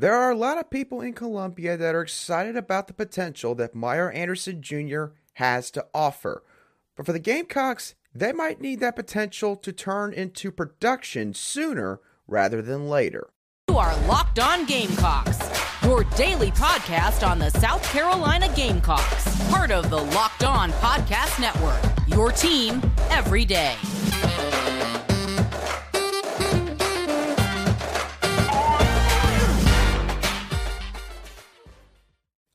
There are a lot of people in Columbia that are excited about the potential that Mario Anderson Jr. has to offer. But for the Gamecocks, they might need that potential to turn into production sooner rather than later. You are Locked On Gamecocks, your daily podcast on the South Carolina Gamecocks, part of the Locked On Podcast Network, your team every day.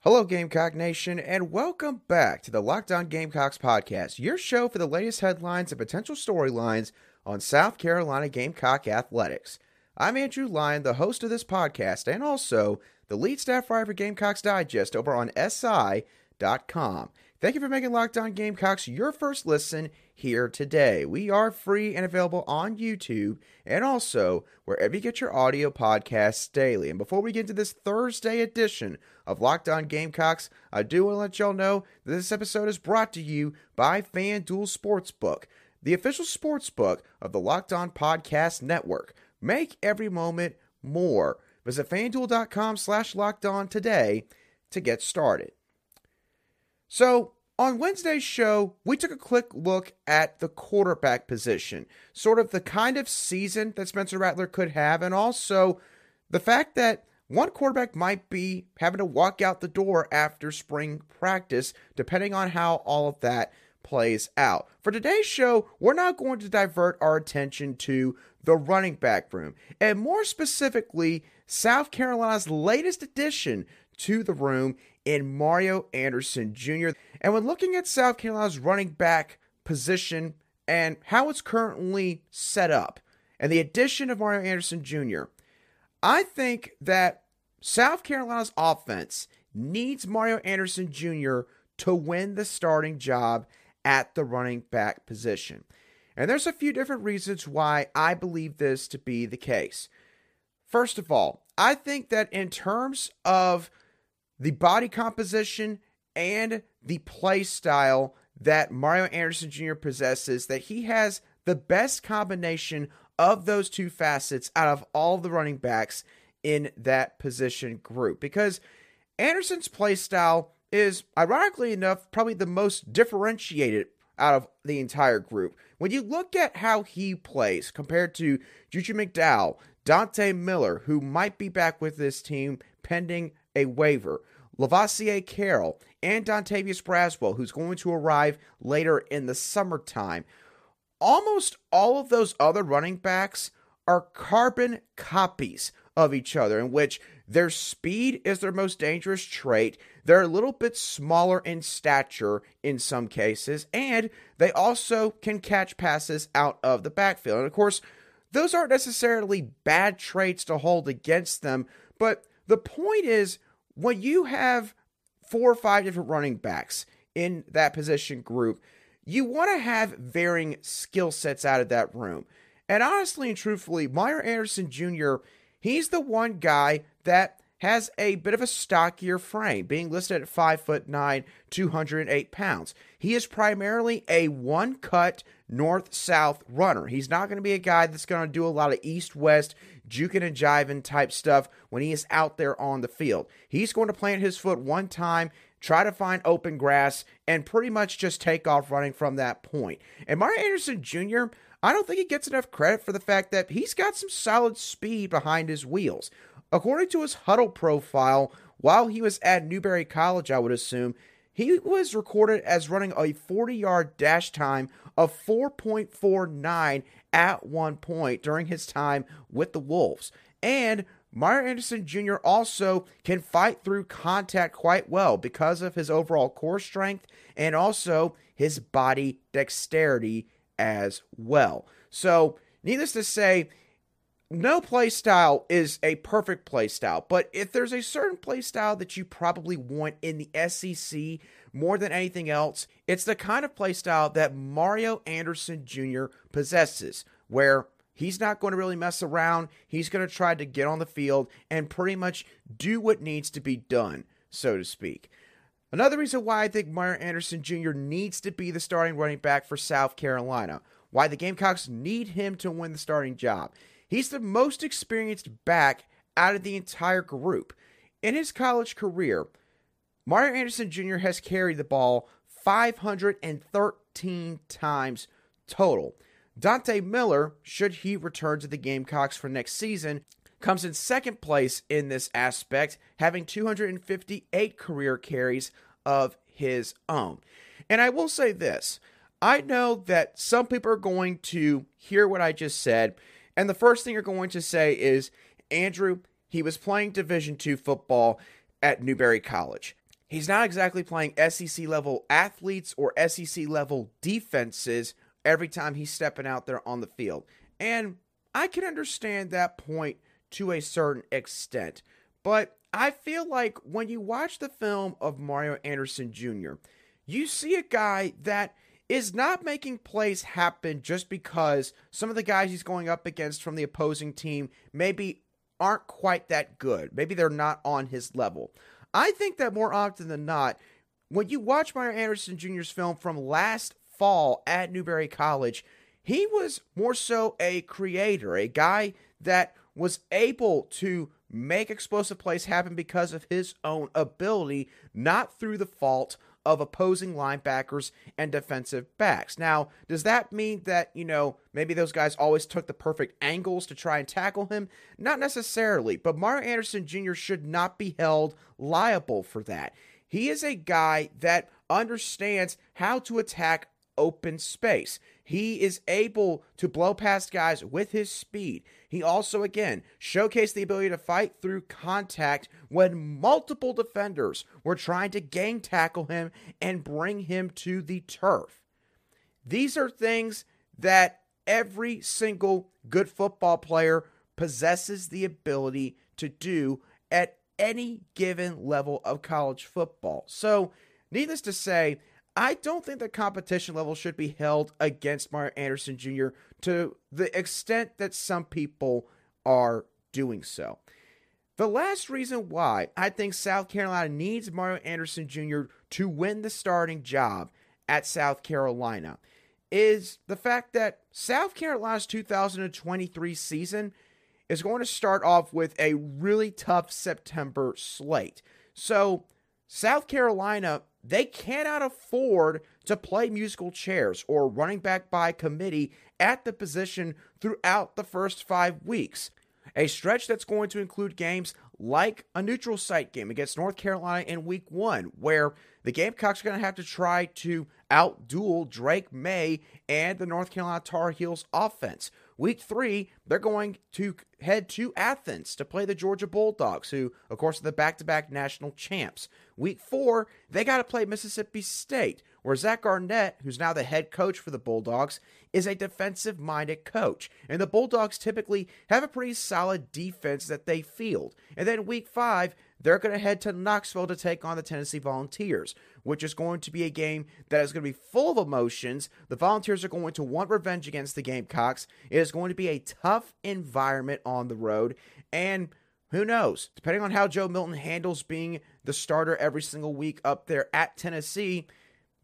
Hello, Gamecock Nation, and welcome back to the Locked On Gamecocks podcast, your show for the latest headlines and potential storylines on South Carolina Gamecock athletics. I'm Andrew Lyon, the host of this podcast, and also the lead staff writer for Gamecocks Digest over on SI.com. Thank you for making Locked On Gamecocks your first listen here today. We are free and available on YouTube and also wherever you get your audio podcasts daily. And before we get into this Thursday edition of Locked On Gamecocks, I do want to let y'all know that this episode is brought to you by FanDuel Sportsbook, the official sportsbook of the Locked On Podcast Network. Make every moment more. Visit fanduel.com slash locked on today to get started. So, on Wednesday's show, we took a quick look at the quarterback position, sort of the kind of season that Spencer Rattler could have, and also the fact that one quarterback might be having to walk out the door after spring practice, depending on how all of that plays out. For today's show, we're now going to divert our attention to the running back room, and more specifically, South Carolina's latest addition to the room in Mario Anderson Jr. And when looking at South Carolina's running back position and how it's currently set up, and the addition of Mario Anderson Jr., I think that South Carolina's offense needs Mario Anderson Jr. to win the starting job at the running back position. And there's a few different reasons why I believe this to be the case. First of all, I think that in terms of the body composition and the play style that Mario Anderson Jr. possesses, that he has the best combination of those two facets out of all the running backs in that position group. Because Anderson's play style is, ironically enough, probably the most differentiated out of the entire group. When you look at how he plays compared to Juju McDowell, Dante Miller, who might be back with this team pending a waiver, Lovasea Carroll, and Dontavius Braswell, who's going to arrive later in the summertime. Almost all of those other running backs are carbon copies of each other, in which their speed is their most dangerous trait. They're a little bit smaller in stature in some cases, and they also can catch passes out of the backfield. And of course, those aren't necessarily bad traits to hold against them, but the point is when you have four or five different running backs in that position group, you want to have varying skill sets out of that room. And honestly and truthfully, Mario Anderson Jr., he's the one guy that has a bit of a stockier frame, being listed at 5 foot 9, 208 pounds. He is primarily a one cut north south runner. He's not going to be a guy that's going to do a lot of east west, juking and jiving type stuff when he is out there on the field. He's going to plant his foot one time, try to find open grass, and pretty much just take off running from that point. And Mario Anderson Jr., I don't think he gets enough credit for the fact that he's got some solid speed behind his wheels. According to his Hudl profile, while he was at Newberry College, I would assume, he was recorded as running a 40 yard dash time of 4.49 at one point during his time with the Wolves. And Mario Anderson Jr. also can fight through contact quite well because of his overall core strength and also his body dexterity as well. So, needless to say, no play style is a perfect play style, but if there's a certain play style that you probably want in the SEC more than anything else, it's the kind of play style that Mario Anderson Jr. possesses, where he's not going to really mess around. He's going to try to get on the field and pretty much do what needs to be done, so to speak. Another reason why I think Mario Anderson Jr. needs to be the starting running back for South Carolina, why the Gamecocks need him to win the starting job He's the most experienced back out of the entire group. In his college career, Mario Anderson Jr. has carried the ball 513 times total. Dante Miller, should he return to the Gamecocks for next season, comes in second place in this aspect, having 258 career carries of his own. And I will say this I know that some people are going to hear what I just said, and the first thing you're going to say is, Andrew, he was playing Division two football at Newberry College. He's not exactly playing SEC level athletes or SEC level defenses every time he's stepping out there on the field. And I can understand that point to a certain extent. But I feel like when you watch the film of Mario Anderson Jr., you see a guy that is not making plays happen just because some of the guys he's going up against from the opposing team maybe aren't quite that good. Maybe they're not on his level. I think that more often than not, when you watch Mario Anderson Jr.'s film from last fall at Newberry College, he was more so a creator, a guy that was able to make explosive plays happen because of his own ability, not through the fault of opposing linebackers and defensive backs. Now, does that mean that, you know, maybe those guys always took the perfect angles to try and tackle him? Not necessarily, but Mario Anderson Jr. should not be held liable for that. He is a guy that understands how to attack open space. He is able to blow past guys with his speed. He also, again, showcased the ability to fight through contact when multiple defenders were trying to gang tackle him and bring him to the turf. These are things that every single good football player possesses the ability to do at any given level of college football. So, needless to say, I don't think the competition level should be held against Mario Anderson Jr. to the extent that some people are doing so. The last reason why I think South Carolina needs Mario Anderson Jr. to win the starting job at South Carolina is the fact that South Carolina's 2023 season is going to start off with a really tough September slate. So, South Carolina they cannot afford to play musical chairs or running back by committee at the position throughout the first five weeks. A stretch that's going to include games like a neutral site game against North Carolina in week one, where the Gamecocks are going to have to try to outduel Drake Maye and the North Carolina Tar Heels offense. Week three, they're going to head to Athens to play the Georgia Bulldogs, who, of course, are the back to back national champs. Week four, they got to play Mississippi State, where Zach Arnett, who's now the head coach for the Bulldogs, is a defensive minded coach. And the Bulldogs typically have a pretty solid defense that they field. And then week five, they're going to head to Knoxville to take on the Tennessee Volunteers, which is going to be a game that is going to be full of emotions. The Volunteers are going to want revenge against the Gamecocks. It is going to be a tough environment on the road. And who knows? Depending on how Joe Milton handles being the starter every single week up there at Tennessee,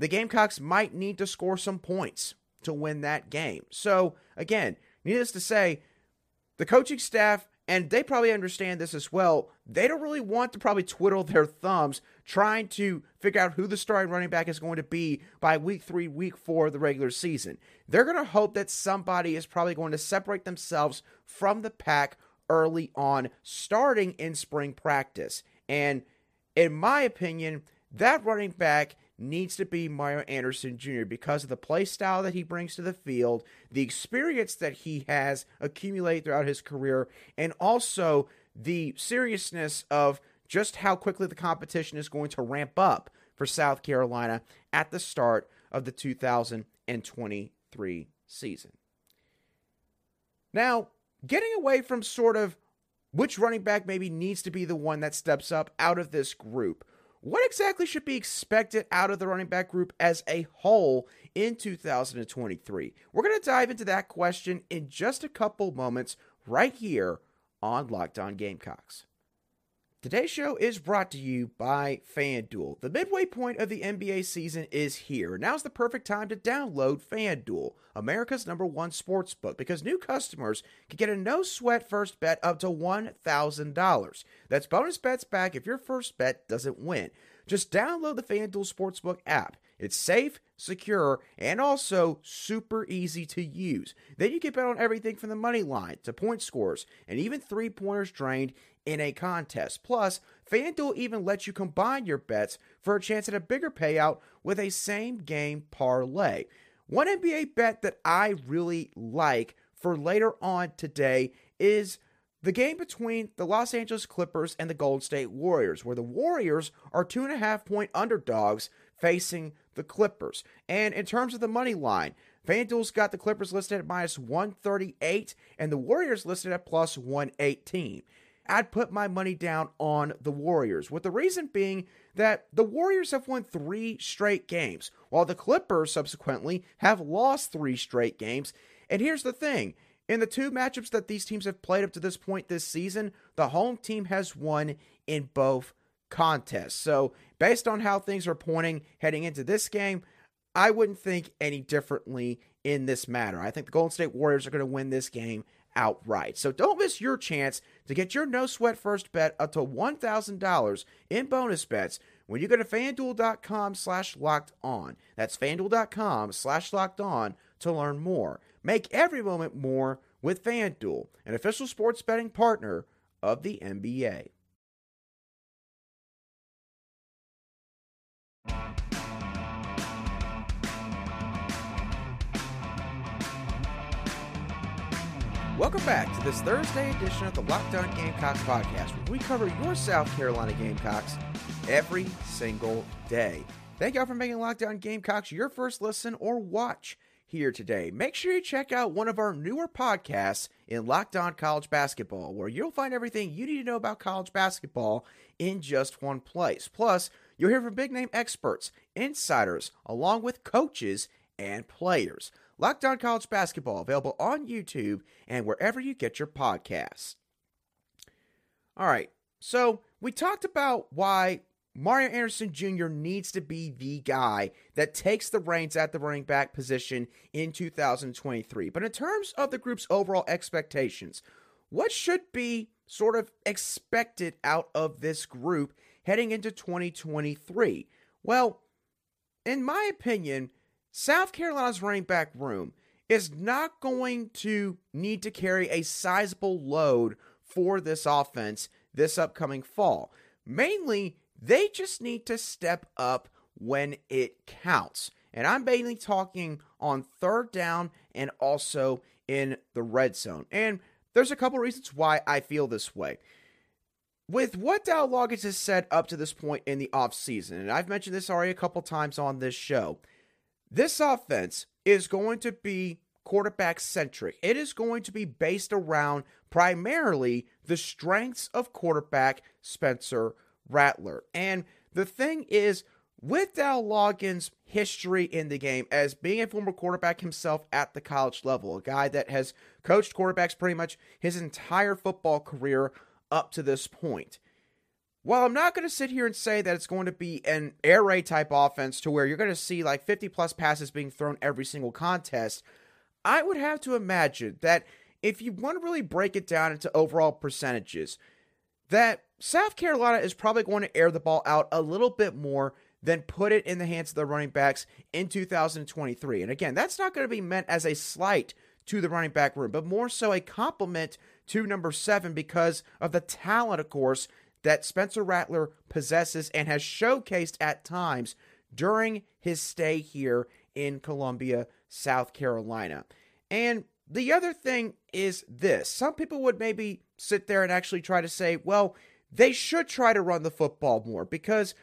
the Gamecocks might need to score some points to win that game. So, again, needless to say, the coaching staff and they probably understand this as well. They don't really want to probably twiddle their thumbs trying to figure out who the starting running back is going to be by week three, week four of the regular season. They're going to hope that somebody is probably going to separate themselves from the pack early on, starting in spring practice. And in my opinion, that running back needs to be Mario Anderson Jr. because of the play style that he brings to the field, the experience that he has accumulated throughout his career, and also the seriousness of just how quickly the competition is going to ramp up for South Carolina at the start of the 2023 season. Now, getting away from sort of which running back maybe needs to be the one that steps up out of this group what exactly should be expected out of the running back group as a whole in 2023? We're going to dive into that question in just a couple moments right here on Locked On Gamecocks. Today's show is brought to you by FanDuel. The midway point of the NBA season is here. Now's the perfect time to download FanDuel, America's number one sports book, because new customers can get a no sweat first bet up to $1,000. That's bonus bets back if your first bet doesn't win. Just download the FanDuel Sportsbook app. It's safe, secure, and also super easy to use. Then you can bet on everything from the money line to point scores and even three pointers drained in a contest. Plus, FanDuel even lets you combine your bets for a chance at a bigger payout with a same game parlay. One NBA bet that I really like for later on today is the game between the Los Angeles Clippers and the Golden State Warriors, where the Warriors are two and a half point underdogs facing the Clippers. And in terms of the money line, FanDuel's got the Clippers listed at minus 138 and the Warriors listed at plus 118. I'd put my money down on the Warriors, with the reason being that the Warriors have won three straight games, while the Clippers subsequently have lost three straight games. And here's the thing in the two matchups that these teams have played up to this point this season, the home team has won in both contests. So, based on how things are pointing heading into this game, I wouldn't think any differently in this matter. I think the Golden State Warriors are going to win this game outright. So don't miss your chance to get your no sweat first bet up to $1,000 in bonus bets when you go to fanduel.com slash locked on. That's fanduel.com slash locked on to learn more. Make every moment more with FanDuel, an official sports betting partner of the NBA. Welcome back to this Thursday edition of the Locked On Gamecocks podcast, where we cover your South Carolina Gamecocks every single day. Thank y'all for making Locked On Gamecocks your first listen or watch here today. Make sure you check out one of our newer podcasts in Locked On College Basketball, where you'll find everything you need to know about college basketball in just one place. Plus, you'll hear from big name experts, insiders, along with coaches and players. Locked On College Basketball, available on YouTube and wherever you get your podcasts. All right, so we talked about why Mario Anderson Jr. needs to be the guy that takes the reins at the running back position in 2023. But in terms of the group's overall expectations, what should be sort of expected out of this group heading into 2023? Well, in my opinion, South Carolina's running back room is not going to need to carry a sizable load for this offense this upcoming fall. Mainly, they just need to step up when it counts. And I'm mainly talking on third down and also in the red zone. And there's a couple reasons why I feel this way. With what Dow Loggains has said up to this point in the offseason, and I've mentioned this already a couple times on this show, this offense is going to be quarterback centric. It is going to be based around primarily the strengths of quarterback Spencer Rattler. And the thing is, with Dow Loggains' history in the game as being a former quarterback himself at the college level, a guy that has coached quarterbacks pretty much his entire football career up to this point, while I'm not going to sit here and say that it's going to be an air raid type offense to where you're going to see like 50 plus passes being thrown every single contest, I would have to imagine that if you want to really break it down into overall percentages, that South Carolina is probably going to air the ball out a little bit more than put it in the hands of the running backs in 2023. And again, that's not going to be meant as a slight to the running back room, but more so a compliment to number seven because of the talent, of course, that Spencer Rattler possesses and has showcased at times during his stay here in Columbia, South Carolina. And the other thing is this some people would maybe sit there and actually try to say, well, they should try to run the football more because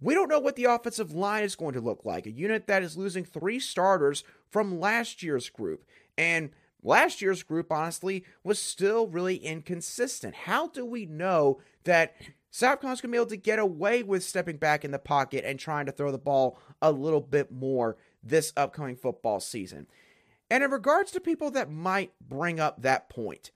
we don't know what the offensive line is going to look like. A unit that is losing three starters from last year's group. And last year's group, honestly, was still really inconsistent. How do we know that South going to be able to get away with stepping back in the pocket and trying to throw the ball a little bit more this upcoming football season? And in regards to people that might bring up that point,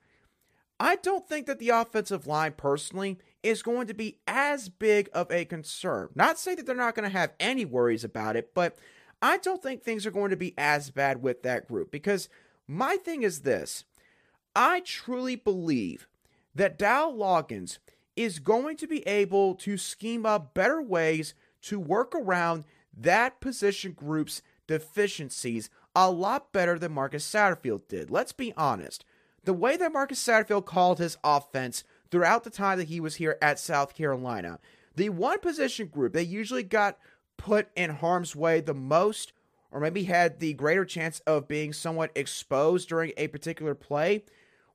I don't think that the offensive line personally is going to be as big of a concern. Not say that they're not going to have any worries about it, but I don't think things are going to be as bad with that group because my thing is this I truly believe that Dow Loggains is going to be able to scheme up better ways to work around that position group's deficiencies a lot better than Marcus Satterfield did. Let's be honest the way that Marcus Satterfield called his offense throughout the time that he was here at South Carolina, the one position group that usually got put in harm's way the most, or maybe had the greater chance of being somewhat exposed during a particular play,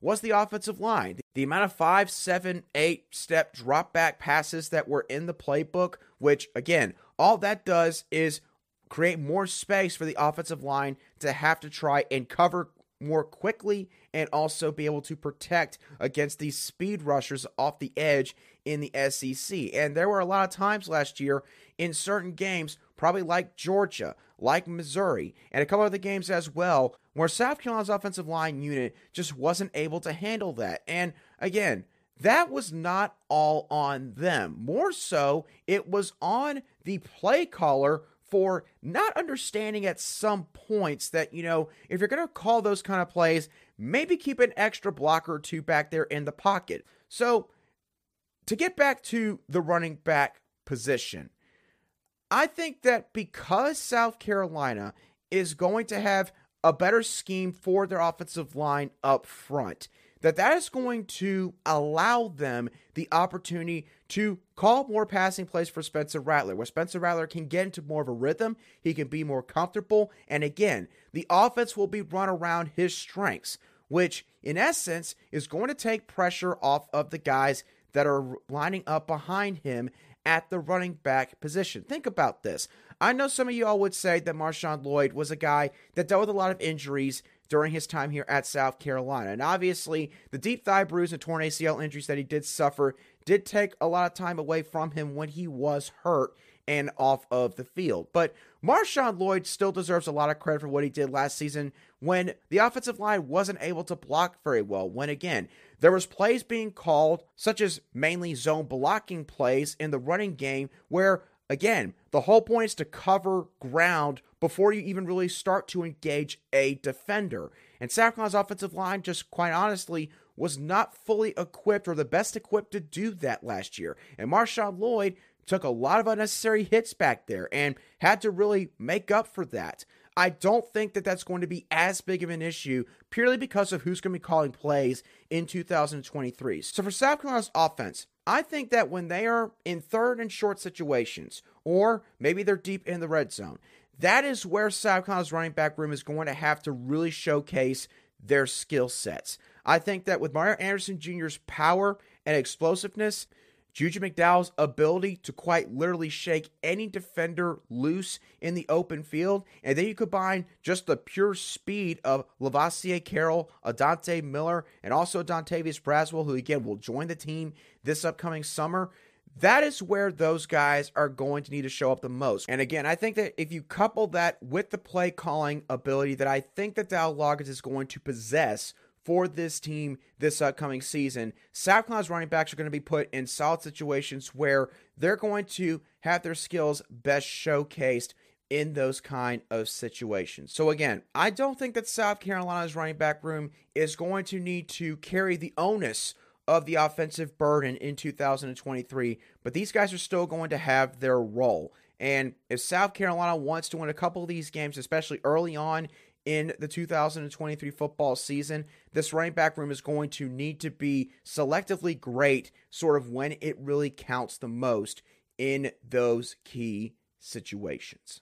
was the offensive line. The amount of five, seven, eight step drop back passes that were in the playbook, which again, all that does is create more space for the offensive line to have to try and cover more quickly and also be able to protect against these speed rushers off the edge in the SEC. And there were a lot of times last year in certain games, probably like Georgia, like Missouri, and a couple of the games as well, where South Carolina's offensive line unit just wasn't able to handle that. And again, that was not all on them. More so, it was on the play caller for not understanding at some points that, you know, if you're going to call those kind of plays, maybe keep an extra blocker or two back there in the pocket. So, to get back to the running back position, I think that because South Carolina is going to have a better scheme for their offensive line up front, that that is going to allow them the opportunity to call more passing plays for Spencer Rattler, where Spencer Rattler can get into more of a rhythm, he can be more comfortable, and again, the offense will be run around his strengths, which in essence is going to take pressure off of the guys that are lining up behind him at the running back position. Think about this. I know some of you all would say that Marshawn Lloyd was a guy that dealt with a lot of injuries during his time here at South Carolina. And obviously, the deep thigh bruise and torn ACL injuries that he did suffer did take a lot of time away from him when he was hurt and off of the field. But Marshawn Lloyd still deserves a lot of credit for what he did last season when the offensive line wasn't able to block very well. When again, there was plays being called such as mainly zone blocking plays in the running game where again, the whole point is to cover ground before you even really start to engage a defender. And Carolina's offensive line, just quite honestly, was not fully equipped or the best equipped to do that last year. And Marshawn Lloyd took a lot of unnecessary hits back there and had to really make up for that. I don't think that that's going to be as big of an issue purely because of who's going to be calling plays in 2023. So for South Carolina's offense, I think that when they are in third and short situations, or maybe they're deep in the red zone, that is where South Carolina's running back room is going to have to really showcase their skill sets. I think that with Mario Anderson Jr.'s power and explosiveness, Juju McDowell's ability to quite literally shake any defender loose in the open field, and then you combine just the pure speed of Lovasea Carroll, Adante Miller, and also Dontavius Braswell, who again will join the team this upcoming summer. That is where those guys are going to need to show up the most. And again, I think that if you couple that with the play calling ability that I think that Dow Loggains is going to possess for this team this upcoming season, South Carolina's running backs are going to be put in solid situations where they're going to have their skills best showcased in those kind of situations. So again, I don't think that South Carolina's running back room is going to need to carry the onus of the offensive burden in 2023, but these guys are still going to have their role. And if South Carolina wants to win a couple of these games, especially early on in the 2023 football season, this running back room is going to need to be selectively great, sort of when it really counts the most in those key situations.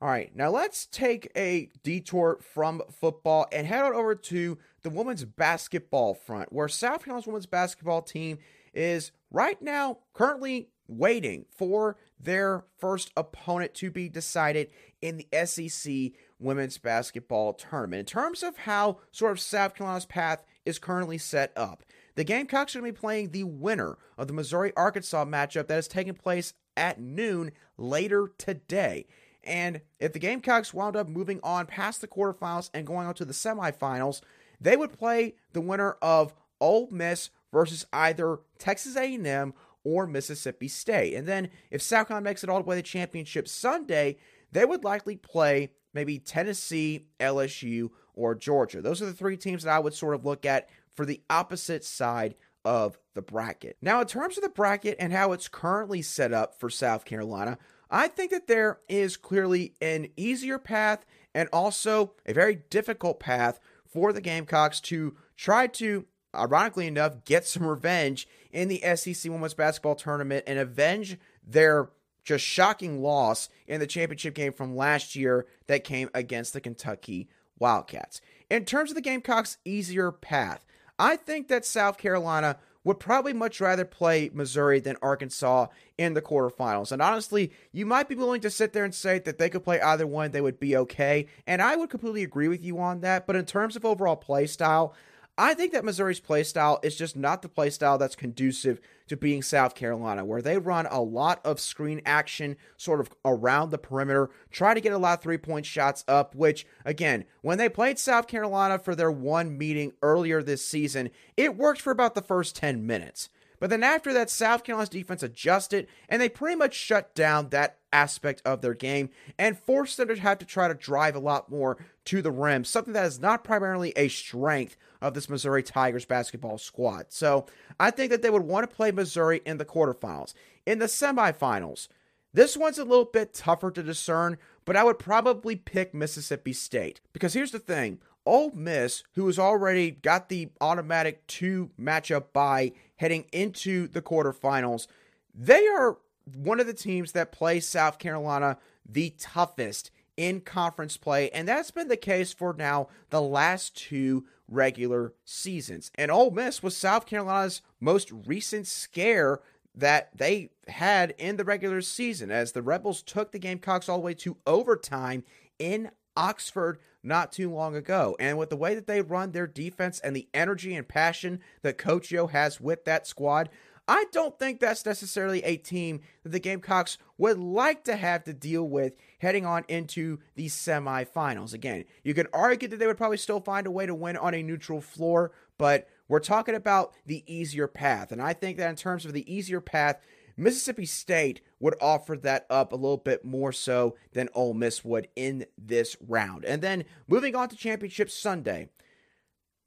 All right, now let's take a detour from football and head on over to the women's basketball front, where South Carolina's women's basketball team is right now currently waiting for their first opponent to be decided in the SEC women's basketball tournament. In terms of how sort of South Carolina's path is currently set up, the Gamecocks are going to be playing the winner of the Missouri Arkansas matchup that is taking place at noon later today. And if the Gamecocks wound up moving on past the quarterfinals and going on to the semifinals, they would play the winner of Ole Miss versus either Texas A&M or Mississippi State. And then if Carolina makes it all the way to the championship Sunday, they would likely play maybe Tennessee, LSU, or Georgia. Those are the three teams that I would sort of look at for the opposite side of the bracket. Now, in terms of the bracket and how it's currently set up for South Carolina, I think that there is clearly an easier path and also a very difficult path for the Gamecocks to try to, ironically enough, get some revenge in the SEC Women's Basketball Tournament and avenge their just shocking loss in the championship game from last year that came against the Kentucky Wildcats. In terms of the Gamecocks' easier path, I think that South Carolina would probably much rather play Missouri than Arkansas in the quarterfinals. And honestly, you might be willing to sit there and say that they could play either one, they would be okay. And I would completely agree with you on that. But in terms of overall play style, I think that Missouri's play style is just not the play style that's conducive to being South Carolina, where they run a lot of screen action sort of around the perimeter, try to get a lot of three point shots up, which, again, when they played South Carolina for their one meeting earlier this season, it worked for about the first 10 minutes. But then after that, South Carolina's defense adjusted and they pretty much shut down that aspect of their game and forced them to have to try to drive a lot more to the rim, something that is not primarily a strength of this Missouri Tigers basketball squad. So I think that they would want to play Missouri in the quarterfinals. In the semifinals, this one's a little bit tougher to discern, but I would probably pick Mississippi State. Because here's the thing Ole Miss, who has already got the automatic two matchup by heading into the quarterfinals, they are one of the teams that play South Carolina the toughest in conference play, and that's been the case for now the last two regular seasons. And Ole Miss was South Carolina's most recent scare that they had in the regular season as the Rebels took the Gamecocks all the way to overtime in Oxford not too long ago. And with the way that they run their defense and the energy and passion that Coach Yo has with that squad, I don't think that's necessarily a team that the Gamecocks would like to have to deal with heading on into the semifinals. Again, you could argue that they would probably still find a way to win on a neutral floor, but we're talking about the easier path. And I think that in terms of the easier path, Mississippi State would offer that up a little bit more so than Ole Miss would in this round. And then moving on to Championship Sunday.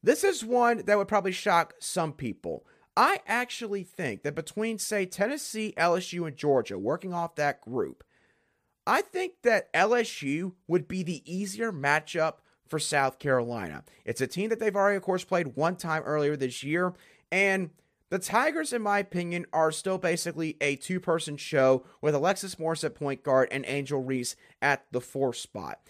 This is one that would probably shock some people. I actually think that between, say, Tennessee, LSU, and Georgia, working off that group, I think that LSU would be the easier matchup for South Carolina. It's a team that they've already, of course, played one time earlier this year, and the Tigers, in my opinion, are still basically a two person show with Alexis Morris at point guard and Angel Reese at the four spot.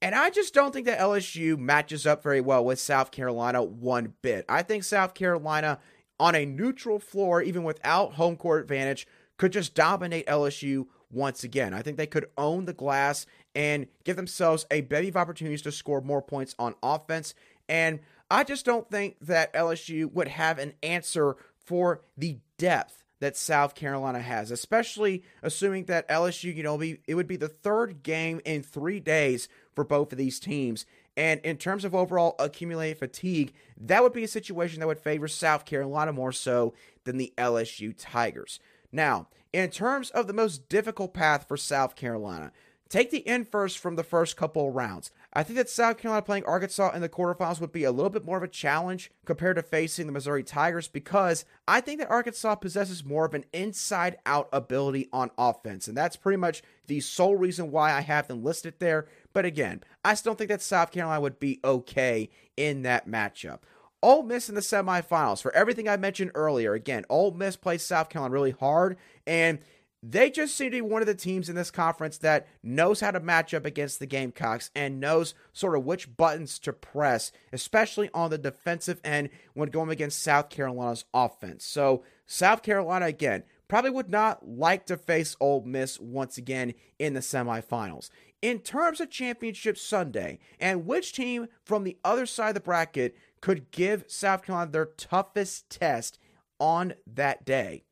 And I just don't think that LSU matches up very well with South Carolina one bit. I think South Carolina, on a neutral floor, even without home court advantage, could just dominate LSU once again. I think they could own the glass and give themselves a bevy of opportunities to score more points on offense. And I just don't think that LSU would have an answer for the depth that South Carolina has, especially assuming that LSU, you know, be, it would be the third game in three days for both of these teams. And in terms of overall accumulated fatigue, that would be a situation that would favor South Carolina more so than the LSU Tigers. Now, in terms of the most difficult path for South Carolina, take the in first from the first couple of rounds. I think that South Carolina playing Arkansas in the quarterfinals would be a little bit more of a challenge compared to facing the Missouri Tigers because I think that Arkansas possesses more of an inside out ability on offense. And that's pretty much the sole reason why I have them listed there. But again, I still think that South Carolina would be okay in that matchup. Ole Miss in the semifinals, for everything I mentioned earlier, again, Ole Miss plays South Carolina really hard. And they just seem to be one of the teams in this conference that knows how to match up against the Gamecocks and knows sort of which buttons to press, especially on the defensive end when going against South Carolina's offense. So, South Carolina, again, probably would not like to face Ole Miss once again in the semifinals. In terms of Championship Sunday and which team from the other side of the bracket could give South Carolina their toughest test on that day,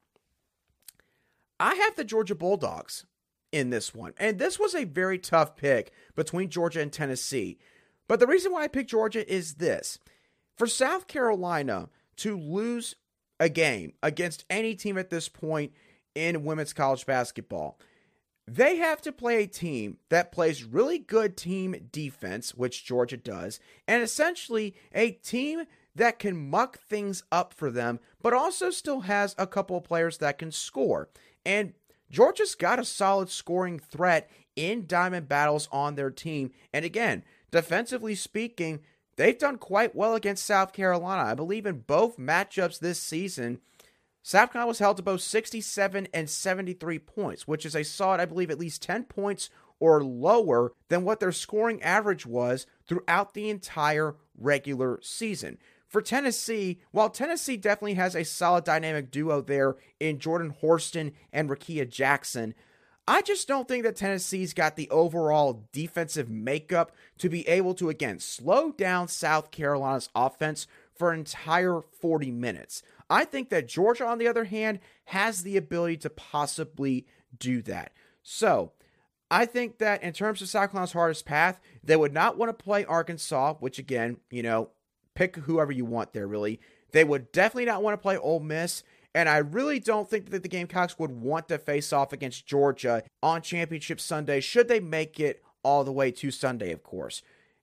I have the Georgia Bulldogs in this one. And this was a very tough pick between Georgia and Tennessee. But the reason why I picked Georgia is this for South Carolina to lose a game against any team at this point in women's college basketball, they have to play a team that plays really good team defense, which Georgia does, and essentially a team that can muck things up for them, but also still has a couple of players that can score. And Georgia's got a solid scoring threat in Diamond Battles on their team. And again, defensively speaking, they've done quite well against South Carolina. I believe in both matchups this season. South Carolina was held to both 67 and 73 points, which is a solid, I believe, at least 10 points or lower than what their scoring average was throughout the entire regular season. For Tennessee, while Tennessee definitely has a solid dynamic duo there in Jordan Horston and Rickea Jackson, I just don't think that Tennessee's got the overall defensive makeup to be able to, again, slow down South Carolina's offense for an entire 40 minutes. I think that Georgia, on the other hand, has the ability to possibly do that. So, I think that in terms of South Carolina's hardest path, they would not want to play Arkansas, which again, you know, pick whoever you want there, really. They would definitely not want to play Ole Miss. And I really don't think that the Gamecocks would want to face off against Georgia on Championship Sunday, should they make it all the way to Sunday, of course.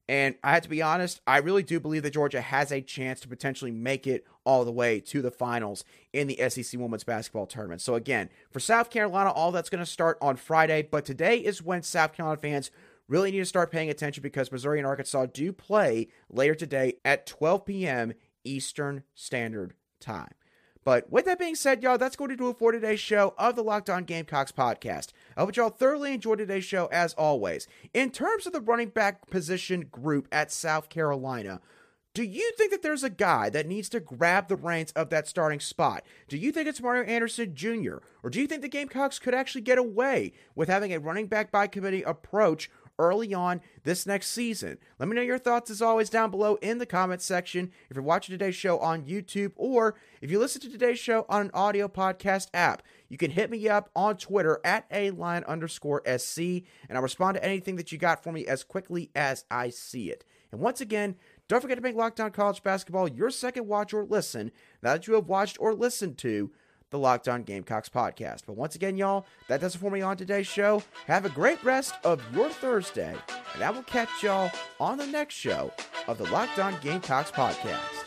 And I have to be honest, I really do believe that Georgia has a chance to potentially make it all the way to the finals in the SEC Women's Basketball Tournament. So, again, for South Carolina, all that's going to start on Friday. But today is when South Carolina fans really need to start paying attention because Missouri and Arkansas do play later today at 12 p.m. Eastern Standard Time. But with that being said, y'all, that's going to do it for today's show of the Locked On Gamecocks podcast. I hope y'all thoroughly enjoyed today's show as always. In terms of the running back position group at South Carolina, do you think that there's a guy that needs to grab the reins of that starting spot? Do you think it's Mario Anderson Jr., or do you think the Gamecocks could actually get away with having a running back by committee approach early on this next season. Let me know your thoughts as always down below in the comments section. If you're watching today's show on YouTube or if you listen to today's show on an audio podcast app, you can hit me up on Twitter at a line underscore SC and I'll respond to anything that you got for me as quickly as I see it. And once again, don't forget to make Locked On College Basketball your second watch or listen now that you have watched or listened to the Locked On Gamecocks podcast. But once again, y'all, that does it for me on today's show. Have a great rest of your Thursday, and I will catch y'all on the next show of the Locked On Gamecocks podcast.